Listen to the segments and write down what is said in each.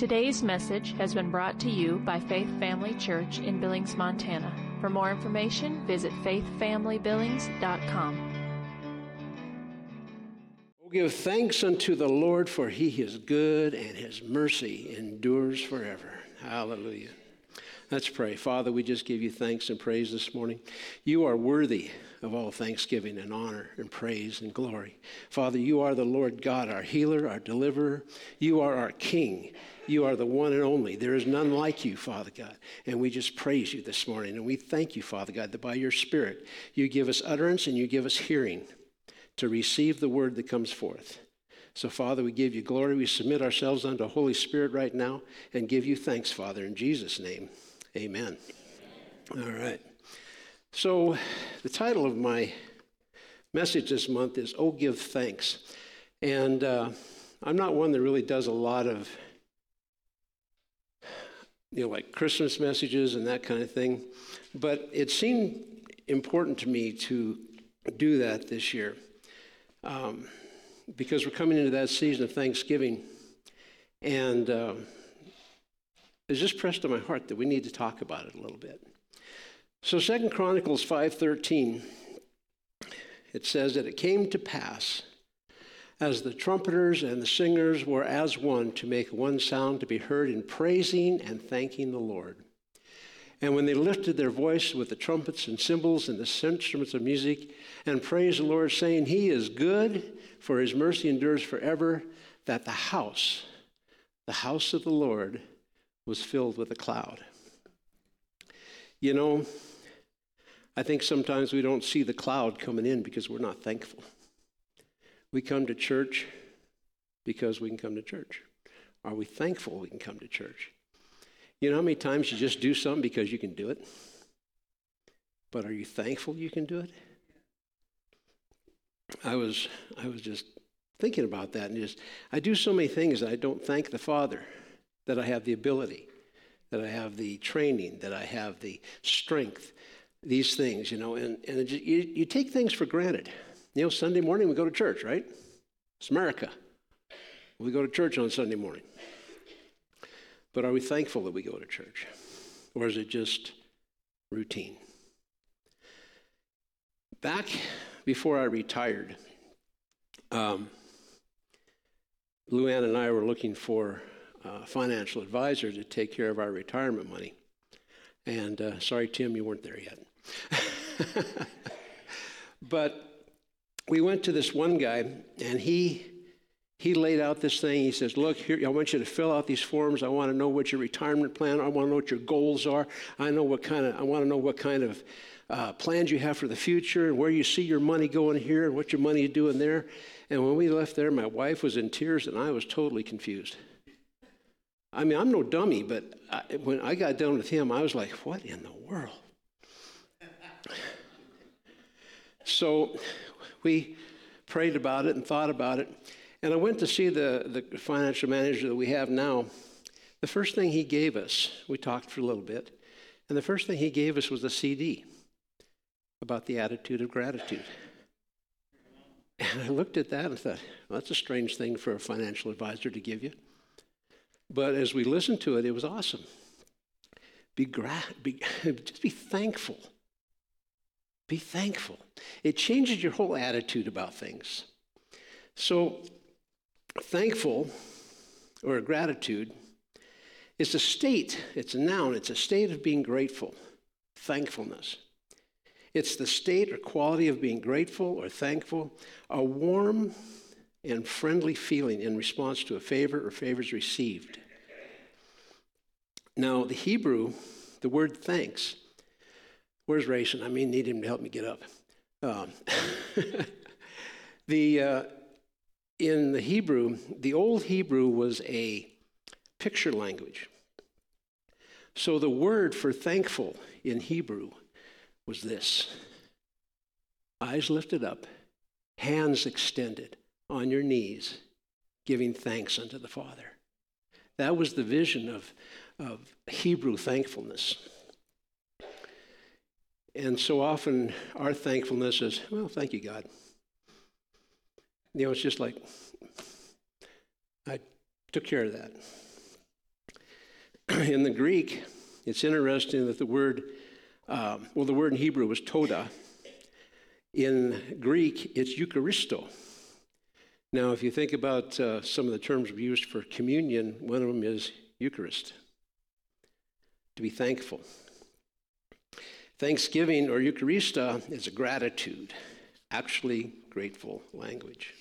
Today's message has been brought to you by Faith Family Church in Billings, Montana. For more information, visit faithfamilybillings.com. Oh, give thanks unto the Lord, for he is good and his mercy endures forever. Hallelujah. Let's pray. Father, we just give you thanks and praise this morning. You are worthy of all thanksgiving and honor and praise and glory. Father, you are the Lord God, our healer, our deliverer. You are our King. You are the one and only. There is none like you, Father God. And we just praise you this morning. And we thank you, Father God, that by your Spirit, you give us utterance and you give us hearing to receive the word that comes forth. So, Father, we give you glory. We submit ourselves unto Holy Spirit right now and give you thanks, Father, in Jesus' name. Amen. All right. So, the title of my message this month is Oh, Give Thanks. And uh, I'm not one that really does a lot of, you know, like Christmas messages and that kind of thing. But it seemed important to me to do that this year um, because we're coming into that season of Thanksgiving. And uh, it's just pressed on my heart that we need to talk about it a little bit. So Second Chronicles 5:13 it says that it came to pass as the trumpeters and the singers were as one to make one sound to be heard in praising and thanking the Lord. And when they lifted their voice with the trumpets and cymbals and the instruments of music and praised the Lord, saying, He is good, for his mercy endures forever, that the house, the house of the Lord, was filled with a cloud. You know, I think sometimes we don't see the cloud coming in because we're not thankful. We come to church because we can come to church. Are we thankful we can come to church? You know how many times you just do something because you can do it? But are you thankful you can do it? I was I was just thinking about that and just I do so many things that I don't thank the Father that I have the ability, that I have the training, that I have the strength, these things, you know, and, and just, you, you take things for granted. You know, Sunday morning we go to church, right? It's America. We go to church on Sunday morning. But are we thankful that we go to church? Or is it just routine? Back before I retired, um, Luann and I were looking for a financial advisor to take care of our retirement money. And uh, sorry, Tim, you weren't there yet. but we went to this one guy, and he he laid out this thing. He says, "Look, here, I want you to fill out these forms. I want to know what your retirement plan. I want to know what your goals are. I know what kind of. I want to know what kind of uh, plans you have for the future, and where you see your money going here, and what your money is doing there." And when we left there, my wife was in tears, and I was totally confused. I mean, I'm no dummy, but I, when I got done with him, I was like, "What in the world?" So we prayed about it and thought about it. And I went to see the, the financial manager that we have now. The first thing he gave us, we talked for a little bit, and the first thing he gave us was a CD about the attitude of gratitude. And I looked at that and thought, well, that's a strange thing for a financial advisor to give you. But as we listened to it, it was awesome. Be, gra- be just be thankful be thankful. It changes your whole attitude about things. So, thankful or gratitude is a state, it's a noun, it's a state of being grateful, thankfulness. It's the state or quality of being grateful or thankful, a warm and friendly feeling in response to a favor or favors received. Now, the Hebrew, the word thanks, Where's Rayson? I mean, need him to help me get up. Um, the uh, in the Hebrew, the old Hebrew was a picture language. So the word for thankful in Hebrew was this: eyes lifted up, hands extended on your knees, giving thanks unto the Father. That was the vision of, of Hebrew thankfulness. And so often our thankfulness is, well, thank you, God. You know, it's just like, I took care of that. in the Greek, it's interesting that the word, um, well, the word in Hebrew was toda. In Greek, it's Eucharisto. Now, if you think about uh, some of the terms we used for communion, one of them is Eucharist, to be thankful. Thanksgiving or Eucharista is a gratitude, actually grateful language.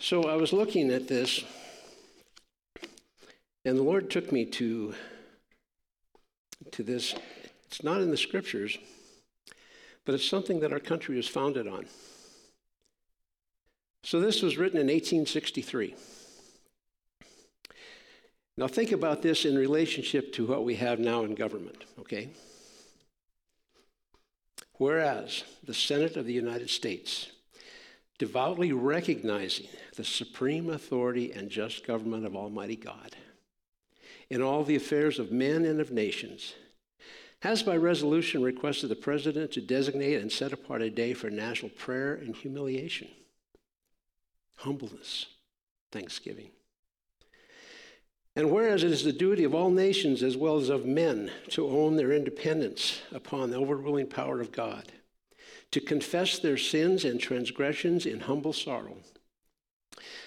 So I was looking at this, and the Lord took me to, to this. It's not in the scriptures, but it's something that our country is founded on. So this was written in 1863. Now think about this in relationship to what we have now in government, okay? Whereas the Senate of the United States, devoutly recognizing the supreme authority and just government of Almighty God in all the affairs of men and of nations, has by resolution requested the President to designate and set apart a day for national prayer and humiliation, humbleness, thanksgiving. And whereas it is the duty of all nations as well as of men to own their independence upon the overruling power of God, to confess their sins and transgressions in humble sorrow,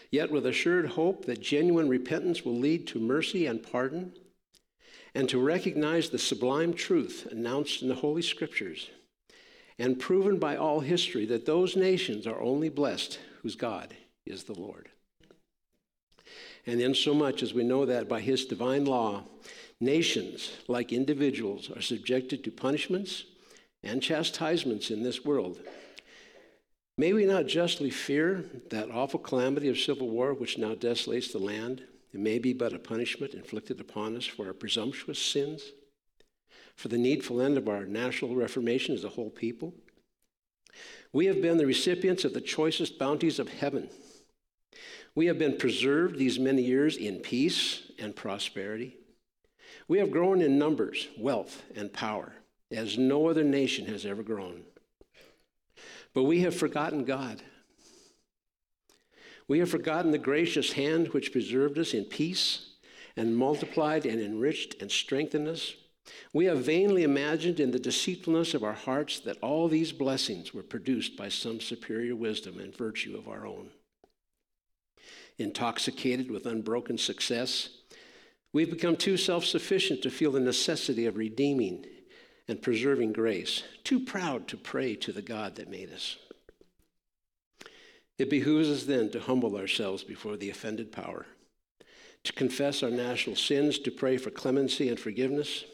yet with assured hope that genuine repentance will lead to mercy and pardon, and to recognize the sublime truth announced in the Holy Scriptures and proven by all history that those nations are only blessed whose God is the Lord. And in so much as we know that by his divine law, nations, like individuals, are subjected to punishments and chastisements in this world. May we not justly fear that awful calamity of civil war which now desolates the land? It may be but a punishment inflicted upon us for our presumptuous sins, for the needful end of our national reformation as a whole people. We have been the recipients of the choicest bounties of heaven we have been preserved these many years in peace and prosperity. We have grown in numbers, wealth, and power as no other nation has ever grown. But we have forgotten God. We have forgotten the gracious hand which preserved us in peace and multiplied and enriched and strengthened us. We have vainly imagined in the deceitfulness of our hearts that all these blessings were produced by some superior wisdom and virtue of our own intoxicated with unbroken success. We've become too self sufficient to feel the necessity of redeeming and preserving grace, too proud to pray to the God that made us. It behooves us then to humble ourselves before the offended power, to confess our national sins, to pray for clemency and forgiveness.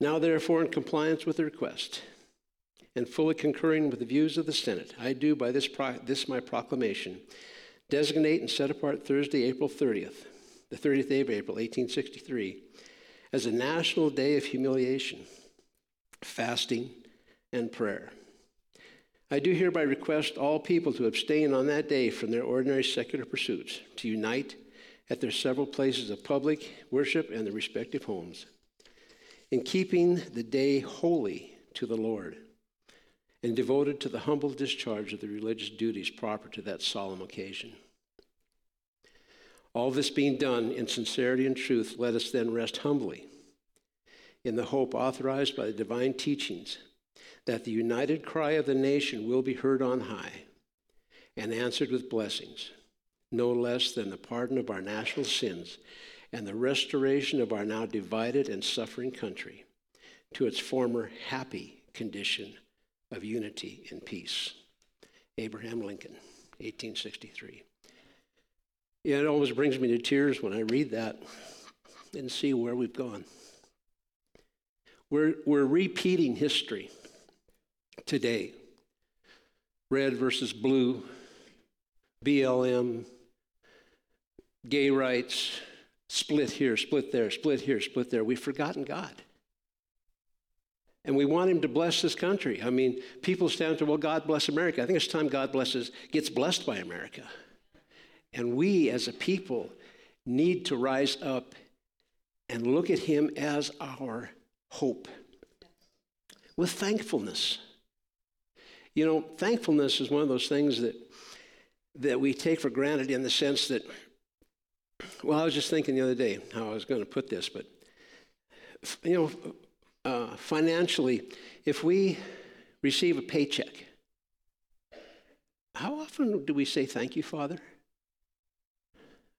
Now, therefore, in compliance with the request, and fully concurring with the views of the Senate, I do by this, pro- this my proclamation designate and set apart Thursday, April 30th, the 30th day of April, 1863, as a national day of humiliation, fasting, and prayer. I do hereby request all people to abstain on that day from their ordinary secular pursuits, to unite at their several places of public worship and their respective homes, in keeping the day holy to the Lord and devoted to the humble discharge of the religious duties proper to that solemn occasion. All this being done in sincerity and truth, let us then rest humbly in the hope authorized by the divine teachings that the united cry of the nation will be heard on high and answered with blessings, no less than the pardon of our national sins and the restoration of our now divided and suffering country to its former happy condition of unity and peace. Abraham Lincoln, 1863. Yeah, it always brings me to tears when I read that and see where we've gone. We're, we're repeating history today red versus blue, BLM, gay rights, split here, split there, split here, split there. We've forgotten God. And we want him to bless this country. I mean, people stand to, well, God bless America. I think it's time God blesses, gets blessed by America. And we as a people need to rise up and look at him as our hope with thankfulness. You know, thankfulness is one of those things that, that we take for granted in the sense that well, I was just thinking the other day how I was going to put this, but you know, uh, financially, if we receive a paycheck, how often do we say thank you, Father?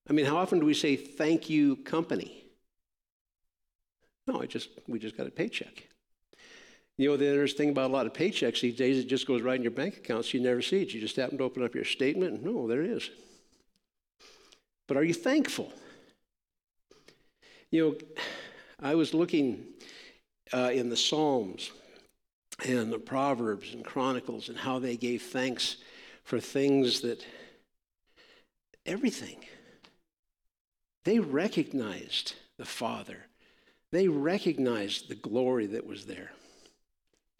I mean, how often do we say thank you, company? No, I just we just got a paycheck. You know, the interesting thing about a lot of paychecks these days, it just goes right in your bank account, so you never see it. You just happen to open up your statement, and no, there it is. But are you thankful? You know, I was looking uh, in the Psalms and the Proverbs and Chronicles and how they gave thanks for things that, everything. They recognized the Father, they recognized the glory that was there,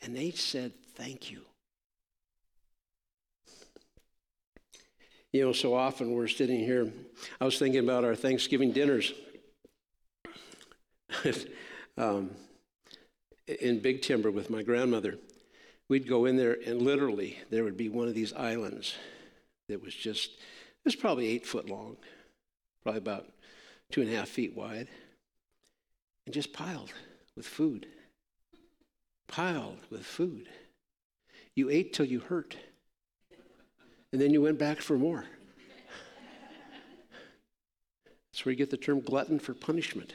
and they said, Thank you. You know, so often we're sitting here. I was thinking about our Thanksgiving dinners. um, in Big Timber with my grandmother, we'd go in there and literally there would be one of these islands that was just, it was probably eight foot long, probably about two and a half feet wide, and just piled with food. Piled with food. You ate till you hurt, and then you went back for more. That's where you get the term glutton for punishment.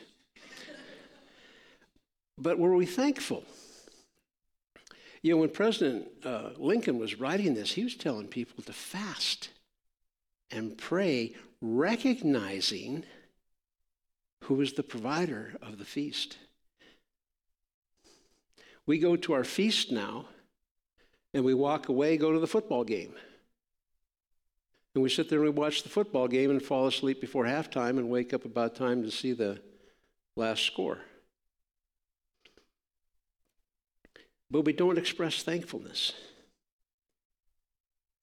But were we thankful? You know, when President uh, Lincoln was writing this, he was telling people to fast and pray, recognizing who was the provider of the feast. We go to our feast now, and we walk away, go to the football game. And we sit there and we watch the football game and fall asleep before halftime and wake up about time to see the last score. But we don't express thankfulness.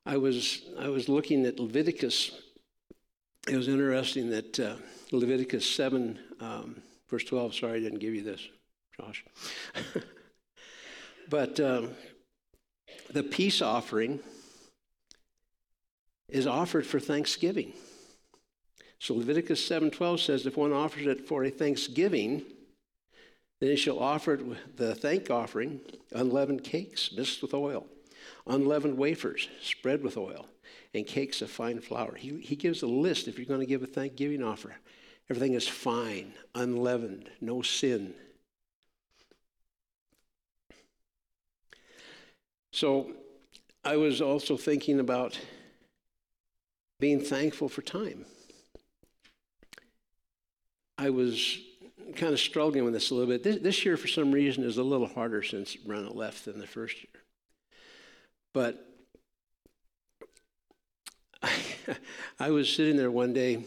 I was, I was looking at Leviticus. It was interesting that uh, Leviticus 7, um, verse 12, sorry I didn't give you this, Josh. but um, the peace offering is offered for thanksgiving. So Leviticus 7:12 says if one offers it for a thanksgiving, then he shall offer the thank offering unleavened cakes mixed with oil, unleavened wafers spread with oil, and cakes of fine flour. He, he gives a list if you're going to give a thanksgiving offer. Everything is fine, unleavened, no sin. So I was also thinking about being thankful for time. I was kind of struggling with this a little bit. This, this year, for some reason, is a little harder since Brenna left than the first year. But I, was sitting there one day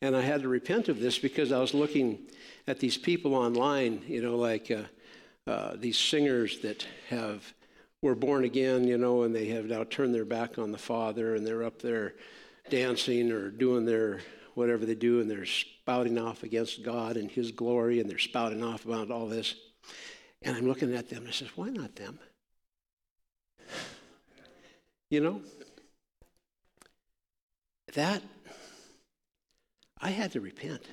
and I had to repent of this because I was looking at these people online, you know, like uh, uh, these singers that have were born again, you know, and they have now turned their back on the Father and they're up there dancing or doing their whatever they do, and they're spouting off against God and His glory, and they're spouting off about all this. And I'm looking at them and I says, why not them? You know? That, I had to repent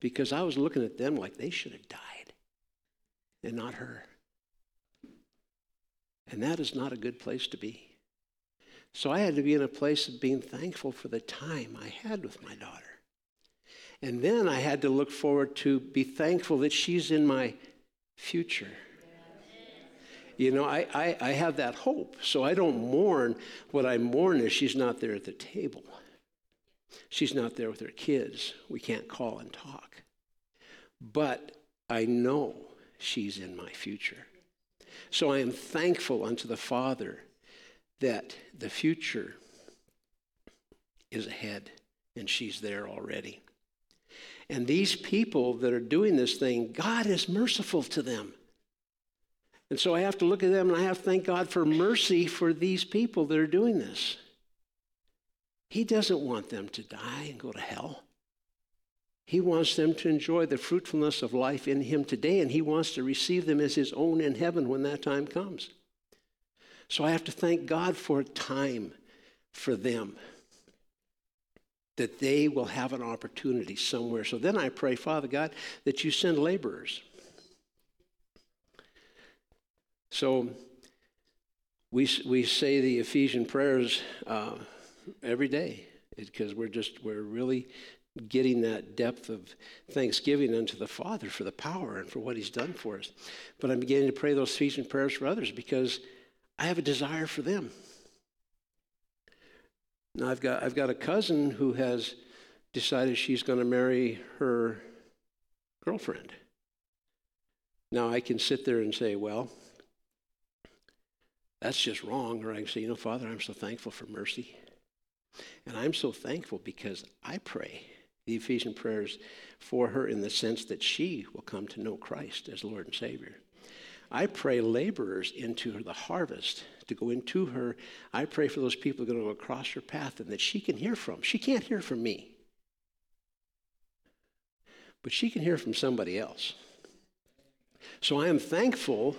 because I was looking at them like they should have died and not her. And that is not a good place to be. So I had to be in a place of being thankful for the time I had with my daughter. And then I had to look forward to be thankful that she's in my future. You know, I, I, I, have that hope. So I don't mourn. What I mourn is she's not there at the table. She's not there with her kids. We can't call and talk. But I know she's in my future. So I am thankful unto the Father that the future is ahead and she's there already. And these people that are doing this thing, God is merciful to them. And so I have to look at them and I have to thank God for mercy for these people that are doing this. He doesn't want them to die and go to hell. He wants them to enjoy the fruitfulness of life in Him today, and He wants to receive them as His own in heaven when that time comes. So I have to thank God for time for them. That they will have an opportunity somewhere. So then I pray, Father God, that you send laborers. So we, we say the Ephesian prayers uh, every day because we're just, we're really getting that depth of thanksgiving unto the Father for the power and for what He's done for us. But I'm beginning to pray those Ephesian prayers for others because I have a desire for them. Now, I've got, I've got a cousin who has decided she's going to marry her girlfriend. Now, I can sit there and say, well, that's just wrong. Or I can say, you know, Father, I'm so thankful for mercy. And I'm so thankful because I pray the Ephesian prayers for her in the sense that she will come to know Christ as Lord and Savior. I pray laborers into the harvest to go into her. I pray for those people going to go across her path and that she can hear from. She can't hear from me, but she can hear from somebody else. So I am thankful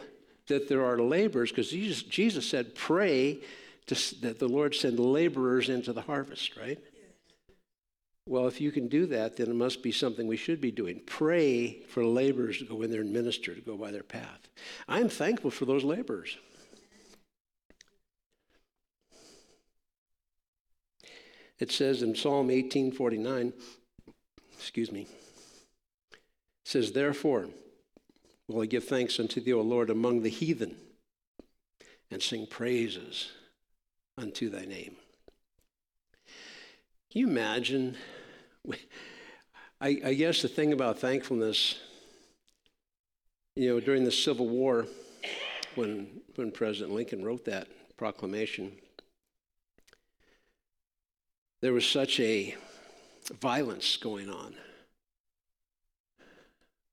that there are laborers because Jesus, Jesus said, pray to, that the Lord send laborers into the harvest, right? Well, if you can do that, then it must be something we should be doing. Pray for laborers to go in there and minister, to go by their path. I'm thankful for those laborers. It says in Psalm 1849, excuse me, says, Therefore, will I give thanks unto thee, O Lord, among the heathen, and sing praises unto thy name. Can you imagine I, I guess the thing about thankfulness, you know, during the Civil War, when, when President Lincoln wrote that proclamation, there was such a violence going on.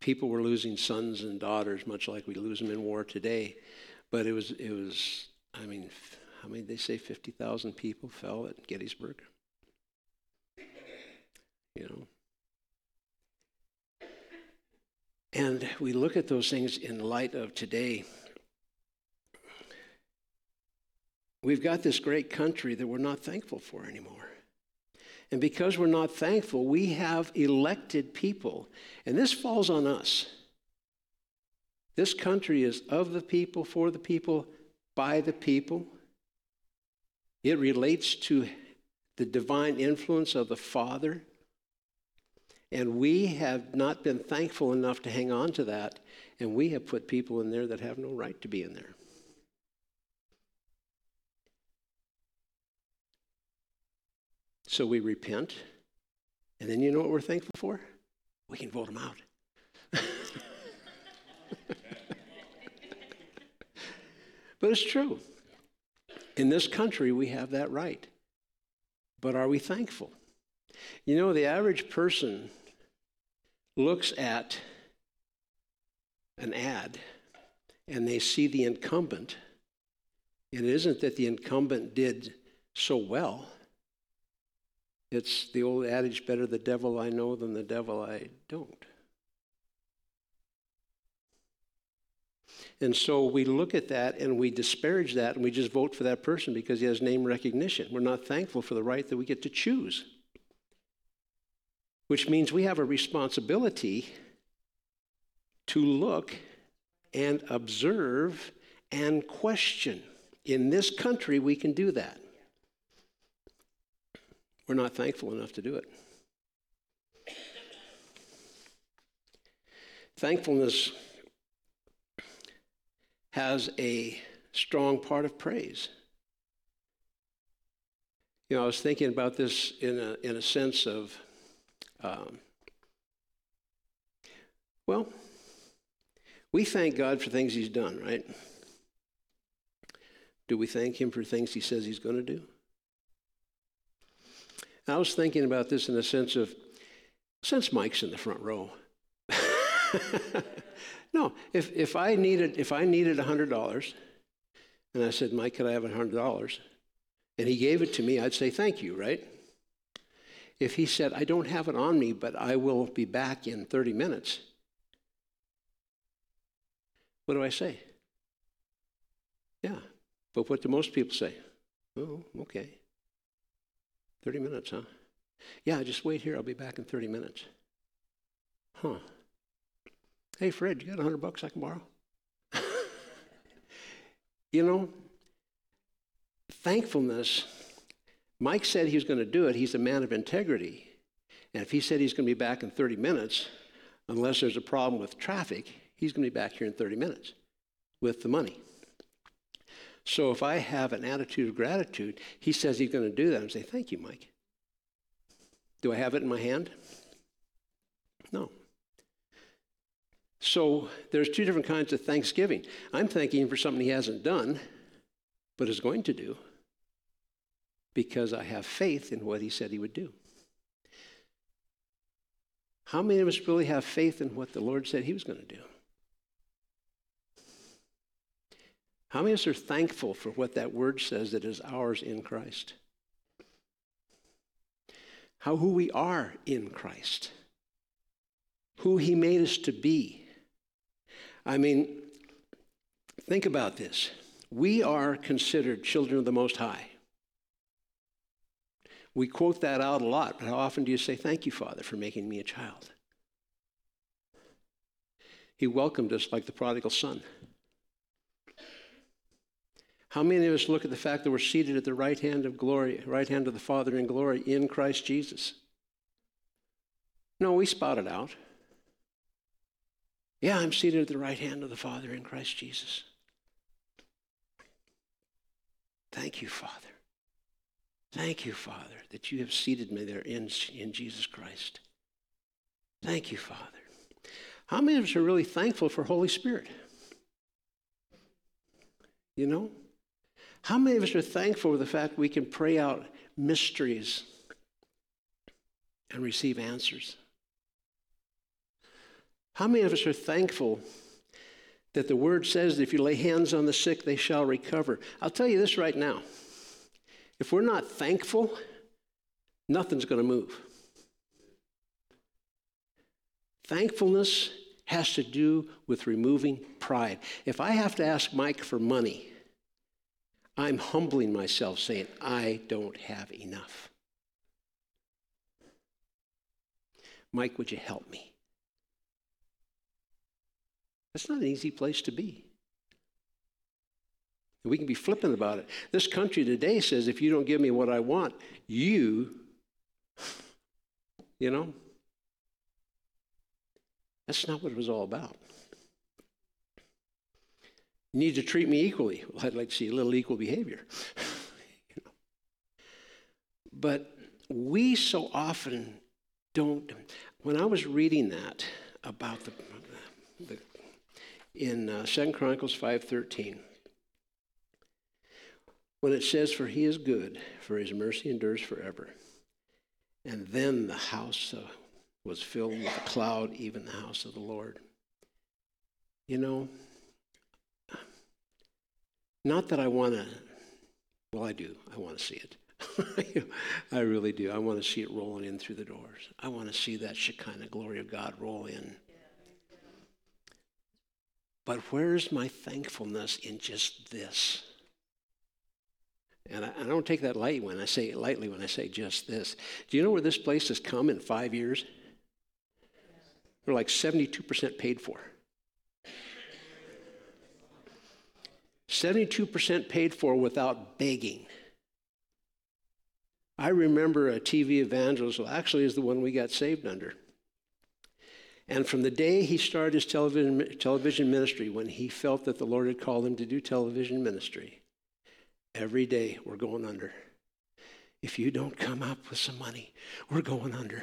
People were losing sons and daughters, much like we lose them in war today. But it was, it was I mean, how many they say 50,000 people fell at Gettysburg? you know. And we look at those things in light of today. We've got this great country that we're not thankful for anymore. And because we're not thankful, we have elected people. And this falls on us. This country is of the people, for the people, by the people. It relates to the divine influence of the Father. And we have not been thankful enough to hang on to that, and we have put people in there that have no right to be in there. So we repent, and then you know what we're thankful for? We can vote them out. but it's true. In this country, we have that right. But are we thankful? You know, the average person looks at an ad and they see the incumbent, And it isn't that the incumbent did so well. It's the old adage better the devil I know than the devil I don't. And so we look at that and we disparage that and we just vote for that person because he has name recognition. We're not thankful for the right that we get to choose which means we have a responsibility to look and observe and question. In this country, we can do that. We're not thankful enough to do it. Thankfulness has a strong part of praise. You know, I was thinking about this in a, in a sense of um, well, we thank God for things He's done, right? Do we thank Him for things He says He's going to do? I was thinking about this in the sense of, since Mike's in the front row, no, if, if I needed if I needed hundred dollars, and I said, Mike, could I have hundred dollars? And he gave it to me, I'd say thank you, right? If he said, I don't have it on me, but I will be back in 30 minutes, what do I say? Yeah, but what do most people say? Oh, okay. 30 minutes, huh? Yeah, just wait here. I'll be back in 30 minutes. Huh. Hey, Fred, you got 100 bucks I can borrow? you know, thankfulness, Mike said he was going to do it. He's a man of integrity. And if he said he's going to be back in 30 minutes, unless there's a problem with traffic, he's going to be back here in 30 minutes with the money. So if I have an attitude of gratitude, he says he's going to do that. I'm say, thank you, Mike. Do I have it in my hand? No. So there's two different kinds of thanksgiving. I'm thanking him for something he hasn't done, but is going to do, because I have faith in what he said he would do. How many of us really have faith in what the Lord said he was going to do? How many of us are thankful for what that word says that is ours in Christ? How who we are in Christ, who he made us to be. I mean, think about this. We are considered children of the Most High. We quote that out a lot, but how often do you say, Thank you, Father, for making me a child? He welcomed us like the prodigal son. How many of us look at the fact that we're seated at the right hand of glory, right hand of the Father in glory in Christ Jesus? No, we spot it out. Yeah, I'm seated at the right hand of the Father in Christ Jesus. Thank you, Father. Thank you, Father, that you have seated me there in, in Jesus Christ. Thank you, Father. How many of us are really thankful for Holy Spirit? You know? How many of us are thankful for the fact we can pray out mysteries and receive answers? How many of us are thankful that the word says that if you lay hands on the sick, they shall recover? I'll tell you this right now. If we're not thankful, nothing's going to move. Thankfulness has to do with removing pride. If I have to ask Mike for money, I'm humbling myself, saying, I don't have enough. Mike, would you help me? That's not an easy place to be. We can be flippant about it. This country today says if you don't give me what I want, you, you know, that's not what it was all about. Need to treat me equally. Well, I'd like to see a little equal behavior. But we so often don't. When I was reading that about the, the in uh, Second Chronicles five thirteen, when it says, "For He is good, for His mercy endures forever," and then the house uh, was filled with a cloud, even the house of the Lord. You know, not that I want to, well, I do. I want to see it. I really do. I want to see it rolling in through the doors. I want to see that Shekinah glory of God roll in. But where's my thankfulness in just this? And I, I, don't take that lightly when I say lightly when I say just this. Do you know where this place has come in five years? We're like 72% paid for. 72% paid for without begging. I remember a TV evangelist, well, actually, is the one we got saved under. And from the day he started his television, television ministry, when he felt that the Lord had called him to do television ministry, every day we're going under. If you don't come up with some money, we're going under.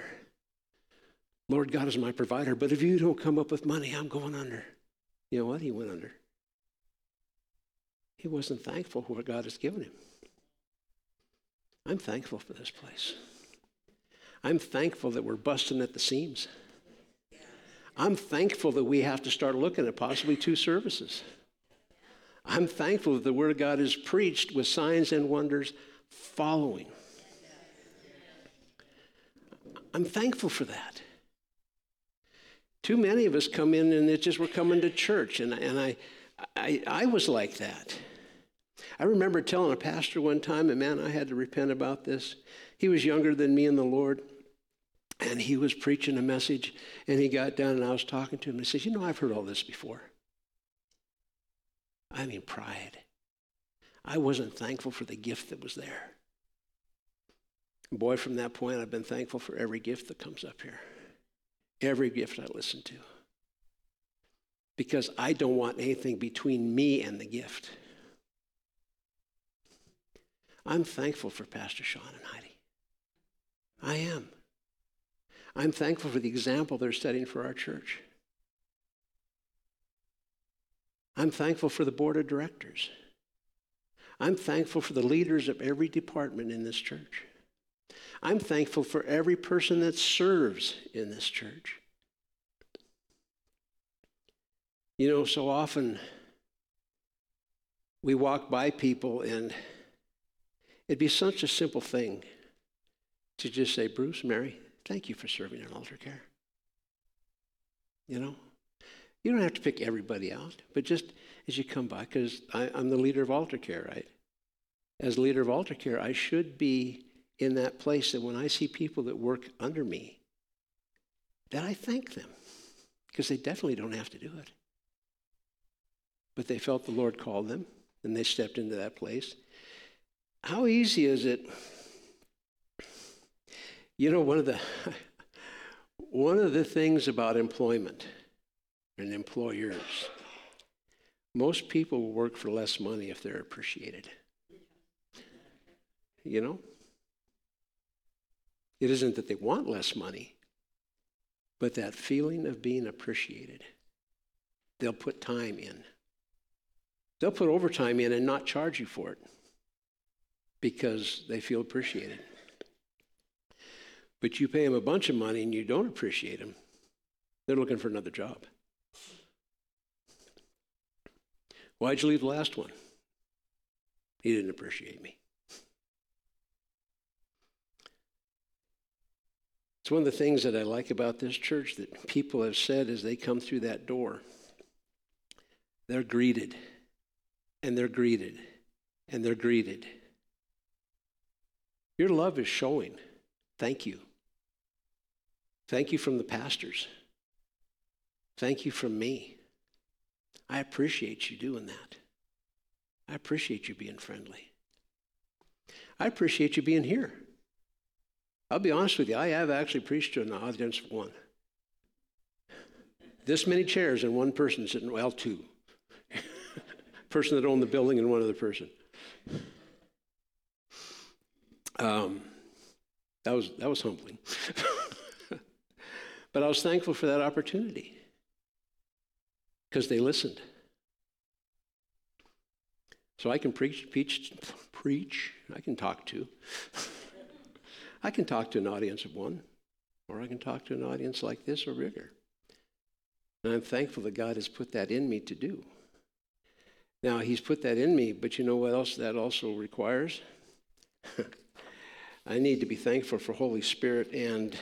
Lord God is my provider, but if you don't come up with money, I'm going under. You know what? He went under. He wasn't thankful for what God has given him. I'm thankful for this place. I'm thankful that we're busting at the seams. I'm thankful that we have to start looking at possibly two services. I'm thankful that the Word of God is preached with signs and wonders following. I'm thankful for that. Too many of us come in and it's just we're coming to church, and, and I, I, I was like that. I remember telling a pastor one time, and man, I had to repent about this. He was younger than me in the Lord, and he was preaching a message, and he got down, and I was talking to him, and he says, You know, I've heard all this before. I mean, pride. I wasn't thankful for the gift that was there. Boy, from that point, I've been thankful for every gift that comes up here, every gift I listen to. Because I don't want anything between me and the gift. I'm thankful for Pastor Sean and Heidi. I am. I'm thankful for the example they're setting for our church. I'm thankful for the board of directors. I'm thankful for the leaders of every department in this church. I'm thankful for every person that serves in this church. You know, so often we walk by people and it'd be such a simple thing to just say, Bruce, Mary, thank you for serving in altar care. You know, you don't have to pick everybody out, but just as you come by, because I'm the leader of altar care, right? As leader of altar care, I should be in that place that when I see people that work under me, that I thank them because they definitely don't have to do it. But they felt the Lord called them and they stepped into that place. How easy is it? You know, one of the one of the things about employment and employers, most people will work for less money if they're appreciated. You know? It isn't that they want less money, but that feeling of being appreciated. They'll put time in. They'll put overtime in and not charge you for it because they feel appreciated. But you pay them a bunch of money and you don't appreciate them, they're looking for another job. Why'd you leave the last one? He didn't appreciate me. It's one of the things that I like about this church that people have said as they come through that door. They're greeted, and they're greeted, and they're greeted. Your love is showing. Thank you. Thank you from the pastors. Thank you from me. I appreciate you doing that. I appreciate you being friendly. I appreciate you being here. I'll be honest with you, I have actually preached to an audience of one. This many chairs and one person sitting, well, two. person that owned the building and one other person. Um, that was that was humbling. but I was thankful for that opportunity because they listened. So I can preach, preach, preach. I can talk to. I can talk to an audience of one, or I can talk to an audience like this or bigger. And I'm thankful that God has put that in me to do. Now, He's put that in me, but you know what else that also requires? I need to be thankful for Holy Spirit and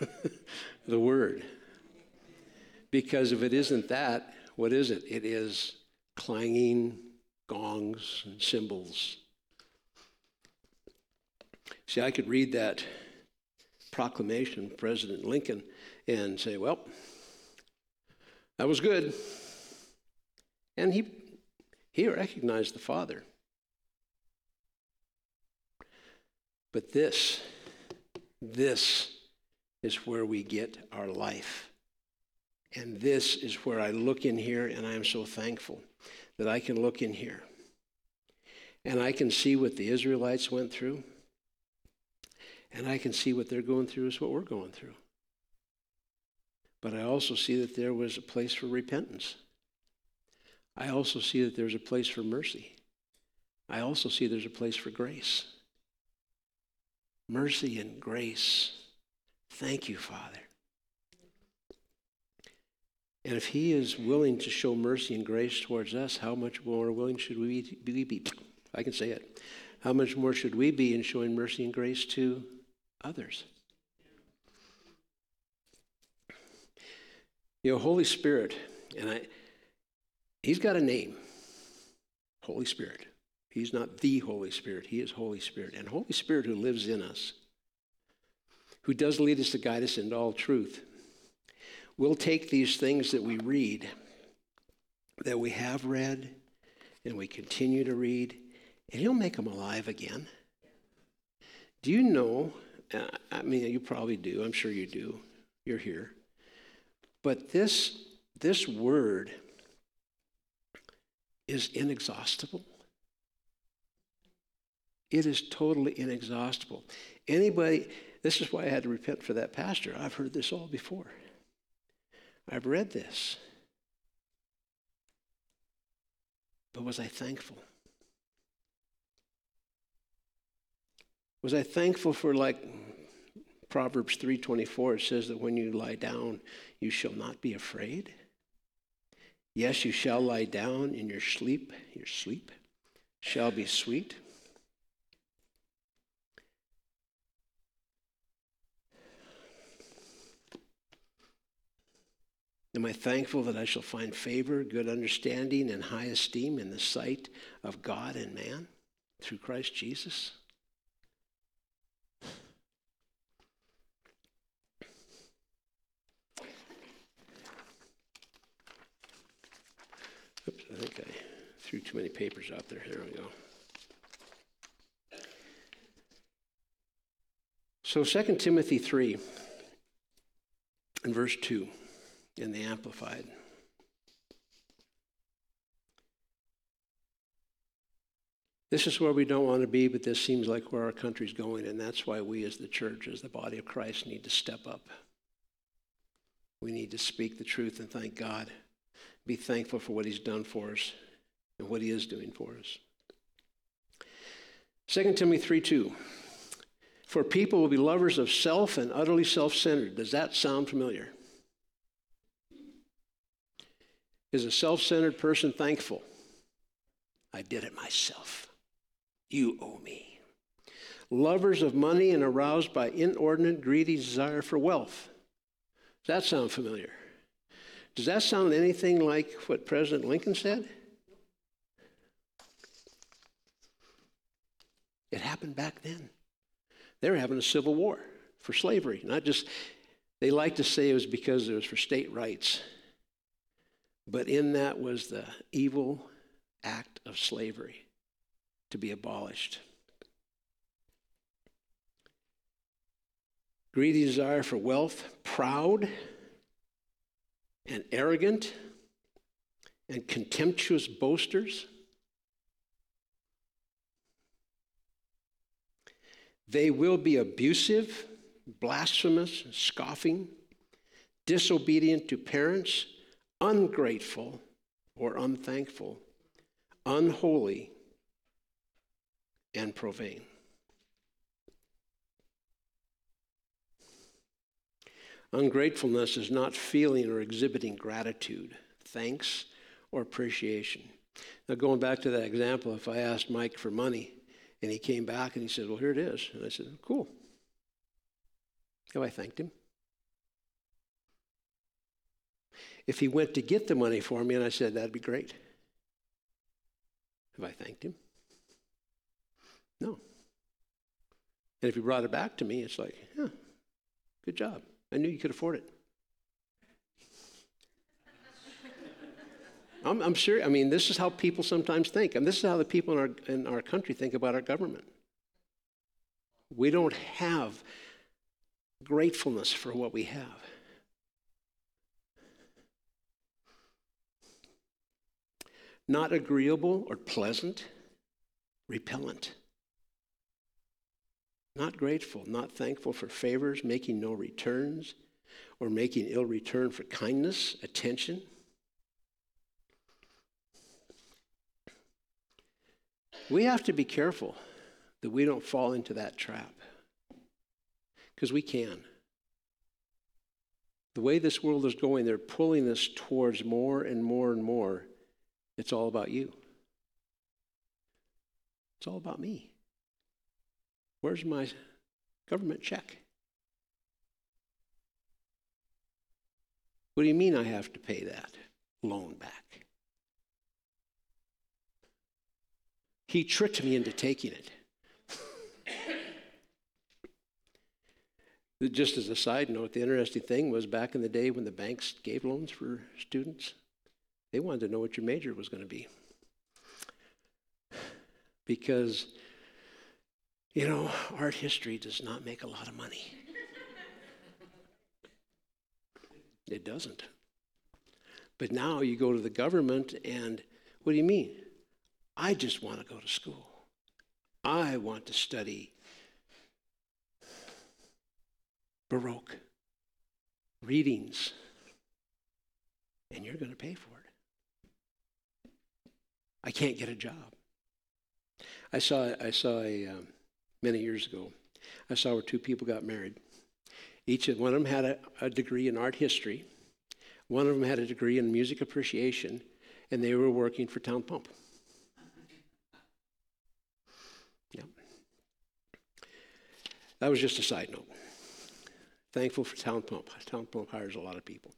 the Word. Because if it isn't that, what is it? It is clanging gongs and cymbals See, I could read that proclamation, President Lincoln, and say, well, that was good. And he, he recognized the Father. But this, this is where we get our life. And this is where I look in here, and I am so thankful that I can look in here. And I can see what the Israelites went through. And I can see what they're going through is what we're going through. But I also see that there was a place for repentance. I also see that there's a place for mercy. I also see there's a place for grace. Mercy and grace. Thank you, Father. And if He is willing to show mercy and grace towards us, how much more willing should we be? I can say it. How much more should we be in showing mercy and grace to others. You know, Holy Spirit, and I, He's got a name Holy Spirit. He's not the Holy Spirit, He is Holy Spirit. And Holy Spirit who lives in us, who does lead us to guide us into all truth, We'll take these things that we read, that we have read, and we continue to read, and He'll make them alive again. Do you know? Uh, I mean, you probably do. I'm sure you do. You're here. But this, this word is inexhaustible. It is totally inexhaustible. Anybody, this is why I had to repent for that pastor. I've heard this all before. I've read this. But was I thankful? Was I thankful for like Proverbs 3:24 it says that when you lie down you shall not be afraid? Yes, you shall lie down in your sleep, your sleep shall be sweet. Am I thankful that I shall find favor, good understanding, and high esteem in the sight of God and man through Christ Jesus? Oops, I think I threw too many papers out there. There we go. So 2 Timothy 3 and verse 2 in the Amplified. This is where we don't want to be, but this seems like where our country's going, and that's why we as the church, as the body of Christ, need to step up. We need to speak the truth and thank God. Be thankful for what He's done for us and what He is doing for us. 2 Timothy 3 2. For people will be lovers of self and utterly self centered. Does that sound familiar? Is a self centered person thankful? I did it myself. You owe me. Lovers of money and aroused by inordinate, greedy desire for wealth. Does that sound familiar? Does that sound anything like what President Lincoln said? It happened back then. They were having a civil war for slavery, not just, they like to say it was because it was for state rights. But in that was the evil act of slavery to be abolished. Greedy desire for wealth, proud and arrogant and contemptuous boasters. They will be abusive, blasphemous, scoffing, disobedient to parents ungrateful or unthankful, unholy, and profane. Ungratefulness is not feeling or exhibiting gratitude, thanks, or appreciation. Now, going back to that example, if I asked Mike for money and he came back and he said, Well, here it is. And I said, Cool. Have I thanked him? If he went to get the money for me and I said, that'd be great. Have I thanked him? No. And if he brought it back to me, it's like, yeah, good job. I knew you could afford it. I'm, I'm. I mean, this is how people sometimes think. And this is how the people in our, in our country think about our government. We don't have gratefulness for what we have. Not agreeable or pleasant, repellent. Not grateful, not thankful for favors, making no returns, or making ill return for kindness, attention. We have to be careful that we don't fall into that trap because we can. The way this world is going, they're pulling us towards more and more and more it's all about you. It's all about me. Where's my government check? What do you mean I have to pay that loan back? He tricked me into taking it. Just as a side note, the interesting thing was back in the day when the banks gave loans for students, they wanted to know what your major was going to be. Because, you know, art history does not make a lot of money. it doesn't. But now you go to the government, and what do you mean? I just want to go to school. I want to study Baroque readings, and you're going to pay for it. I can't get a job. I saw, I saw a, um, many years ago, I saw where two people got married. Each of one of them had a, a degree in art history, one of them had a degree in music appreciation, and they were working for Town Pump. Yeah. That was just a side note. Thankful for Town Pump. Town Pump hires a lot of people.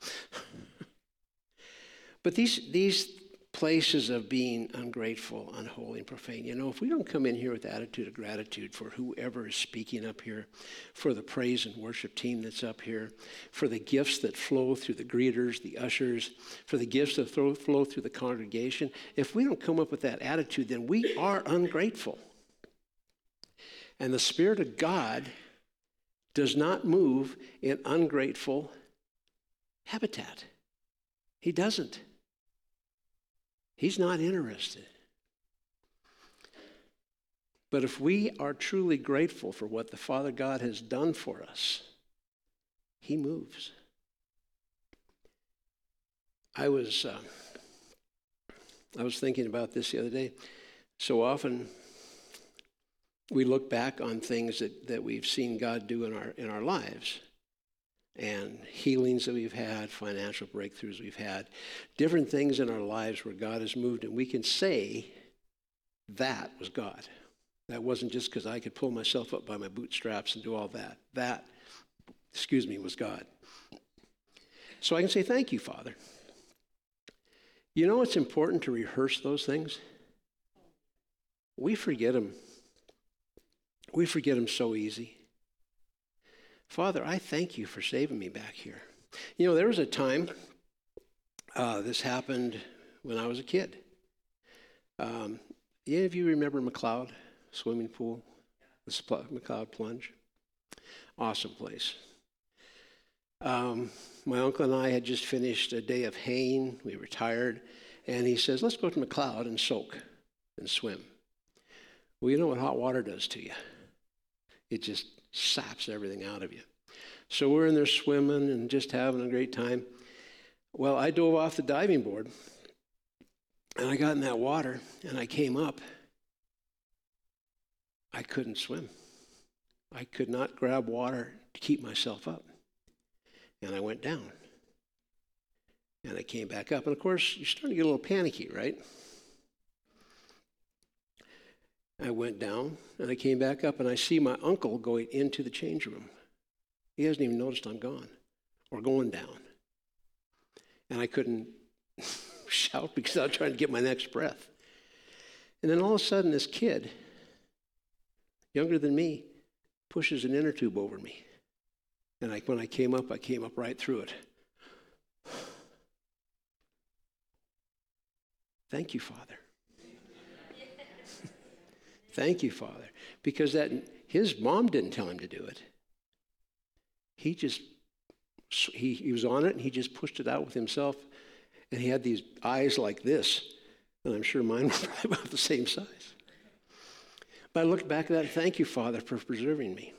but these, these places of being ungrateful, unholy, and profane, you know, if we don't come in here with attitude of gratitude for whoever is speaking up here, for the praise and worship team that's up here, for the gifts that flow through the greeters, the ushers, for the gifts that flow, flow through the congregation, if we don't come up with that attitude, then we are ungrateful. And the Spirit of God does not move in ungrateful habitat. He doesn't. He's not interested. But if we are truly grateful for what the Father God has done for us, He moves. I was, uh, I was thinking about this the other day. So often, we look back on things that, that we've seen God do in our, in our lives and healings that we've had, financial breakthroughs we've had, different things in our lives where God has moved, and we can say that was God. That wasn't just because I could pull myself up by my bootstraps and do all that. That, excuse me, was God. So I can say, Thank you, Father. You know it's important to rehearse those things? We forget them we forget them so easy. Father, I thank you for saving me back here. You know, there was a time, uh, this happened when I was a kid. Um, any of you remember McLeod swimming pool? The McLeod plunge? Awesome place. Um, my uncle and I had just finished a day of haying. We were tired. And he says, Let's go to McLeod and soak and swim. Well, you know what hot water does to you? it just saps everything out of you. So we're in there swimming and just having a great time. Well, I dove off the diving board and I got in that water and I came up. I couldn't swim. I could not grab water to keep myself up. And I went down. And I came back up. And of course, you're starting to get a little panicky, right? I went down and I came back up and I see my uncle going into the change room. He hasn't even noticed I'm gone or going down. And I couldn't shout because I was trying to get my next breath. And then all of a sudden, this kid, younger than me, pushes an inner tube over me. And I, when I came up, I came up right through it. Thank you, Father. Thank you, Father. Because that his mom didn't tell him to do it. He just he, he was on it and he just pushed it out with himself. And he had these eyes like this. And I'm sure mine were probably about the same size. But I looked back at that, thank you, Father, for preserving me.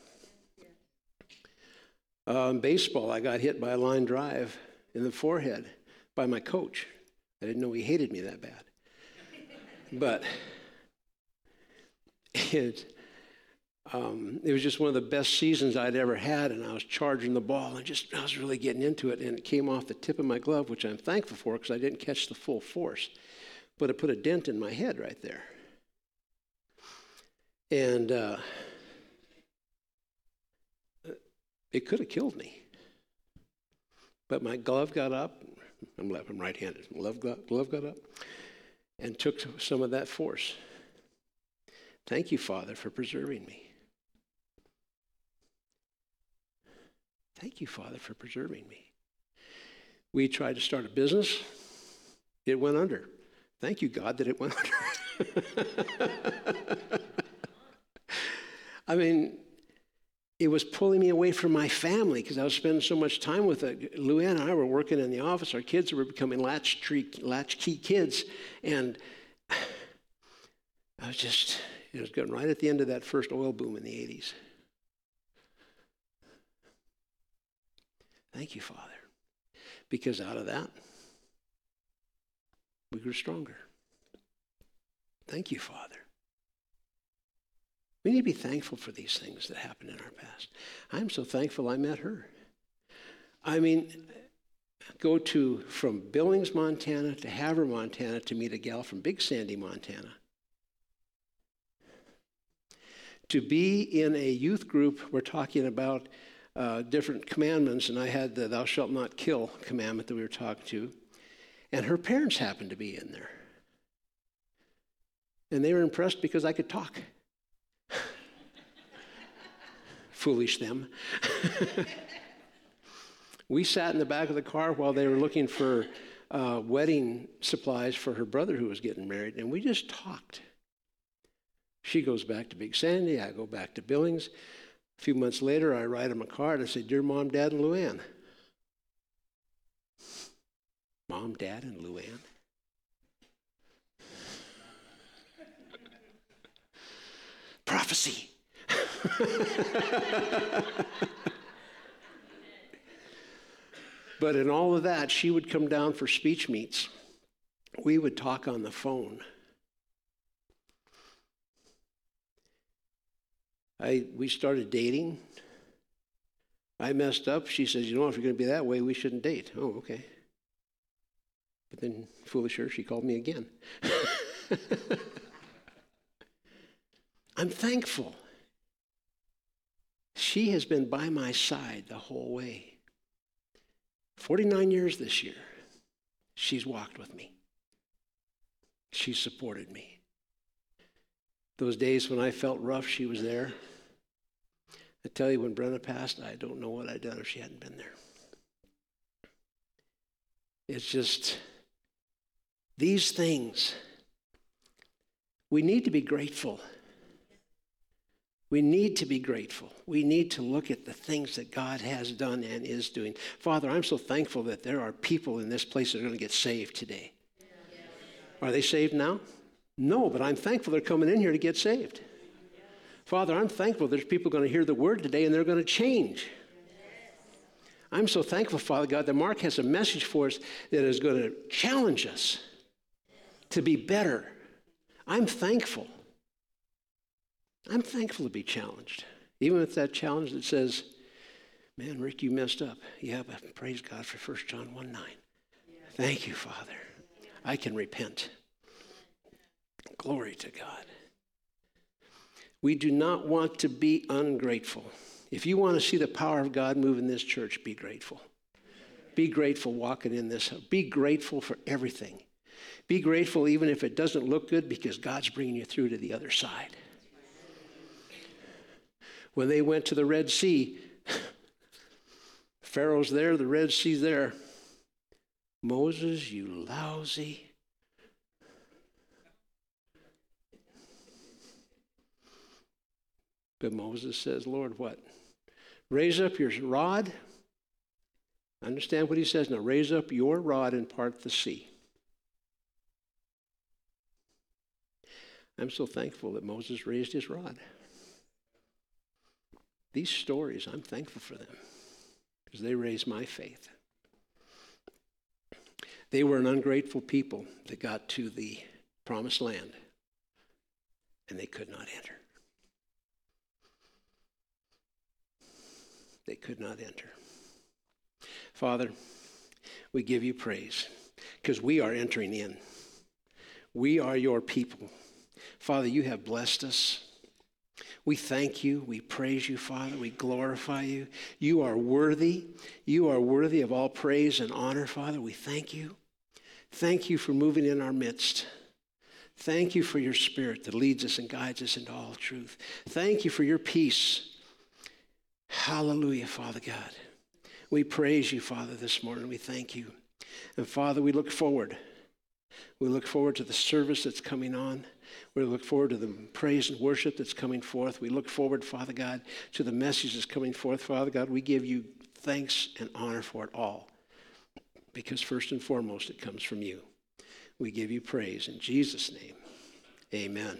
Um, baseball, I got hit by a line drive in the forehead by my coach. I didn't know he hated me that bad. But it, um, it was just one of the best seasons I'd ever had, and I was charging the ball and just I was really getting into it, and it came off the tip of my glove, which I'm thankful for because I didn't catch the full force, but it put a dent in my head right there, and uh, it could have killed me, but my glove got up. I'm left, I'm right-handed. Glove got, glove got up, and took some of that force Thank you, Father, for preserving me. Thank you, Father, for preserving me. We tried to start a business, it went under. Thank you, God, that it went under. I mean, it was pulling me away from my family because I was spending so much time with uh, it. Luann and I were working in the office. Our kids were becoming latch, tree, latch kids. And I was just, it was getting right at the end of that first oil boom in the 80s. Thank you, Father. Because out of that, we grew stronger. Thank you, Father. We need to be thankful for these things that happened in our past. I'm so thankful I met her. I mean, go to from Billings, Montana to Havre, Montana to meet a gal from Big Sandy, Montana. To be in a youth group, we're talking about uh, different commandments, and I had the thou shalt not kill commandment that we were talking to, and her parents happened to be in there. And they were impressed because I could talk. Foolish them. we sat in the back of the car while they were looking for uh, wedding supplies for her brother who was getting married, and we just talked. She goes back to Big Sandy, I go back to Billings. A few months later, I write him a card. I say, Dear Mom, Dad, and Luann. Mom, Dad, and Luann. Prophecy. but in all of that, she would come down for speech meets. We would talk on the phone. I, we started dating. I messed up. She says, You know, if you're going to be that way, we shouldn't date. Oh, okay. But then, foolish her, she called me again. I'm thankful. She has been by my side the whole way. 49 years this year, she's walked with me. She's supported me. Those days when I felt rough, she was there. I tell you, when Brenna passed, I don't know what I'd done if she hadn't been there. It's just these things. We need to be grateful. We need to be grateful. We need to look at the things that God has done and is doing. Father, I'm so thankful that there are people in this place that are going to get saved today. Are they saved now? No, but I'm thankful they're coming in here to get saved. Father, I'm thankful there's people going to hear the word today and they're going to change. I'm so thankful, Father God, that Mark has a message for us that is going to challenge us to be better. I'm thankful. I'm thankful to be challenged. Even with that challenge that says, man, Rick, you messed up. Yeah, but praise God for 1 John 1 9. Thank you, Father. I can repent. Glory to God. We do not want to be ungrateful. If you want to see the power of God move in this church, be grateful. Be grateful walking in this. Be grateful for everything. Be grateful even if it doesn't look good because God's bringing you through to the other side. When they went to the Red Sea, Pharaoh's there, the Red Sea's there. Moses, you lousy. But Moses says, Lord, what? Raise up your rod. Understand what he says now. Raise up your rod and part the sea. I'm so thankful that Moses raised his rod. These stories, I'm thankful for them because they raise my faith. They were an ungrateful people that got to the promised land and they could not enter. They could not enter. Father, we give you praise because we are entering in. We are your people. Father, you have blessed us. We thank you. We praise you, Father. We glorify you. You are worthy. You are worthy of all praise and honor, Father. We thank you. Thank you for moving in our midst. Thank you for your spirit that leads us and guides us into all truth. Thank you for your peace. Hallelujah, Father God. We praise you, Father, this morning. We thank you. And Father, we look forward. We look forward to the service that's coming on. We look forward to the praise and worship that's coming forth. We look forward, Father God, to the message that's coming forth. Father God, we give you thanks and honor for it all because first and foremost it comes from you. We give you praise in Jesus' name. Amen.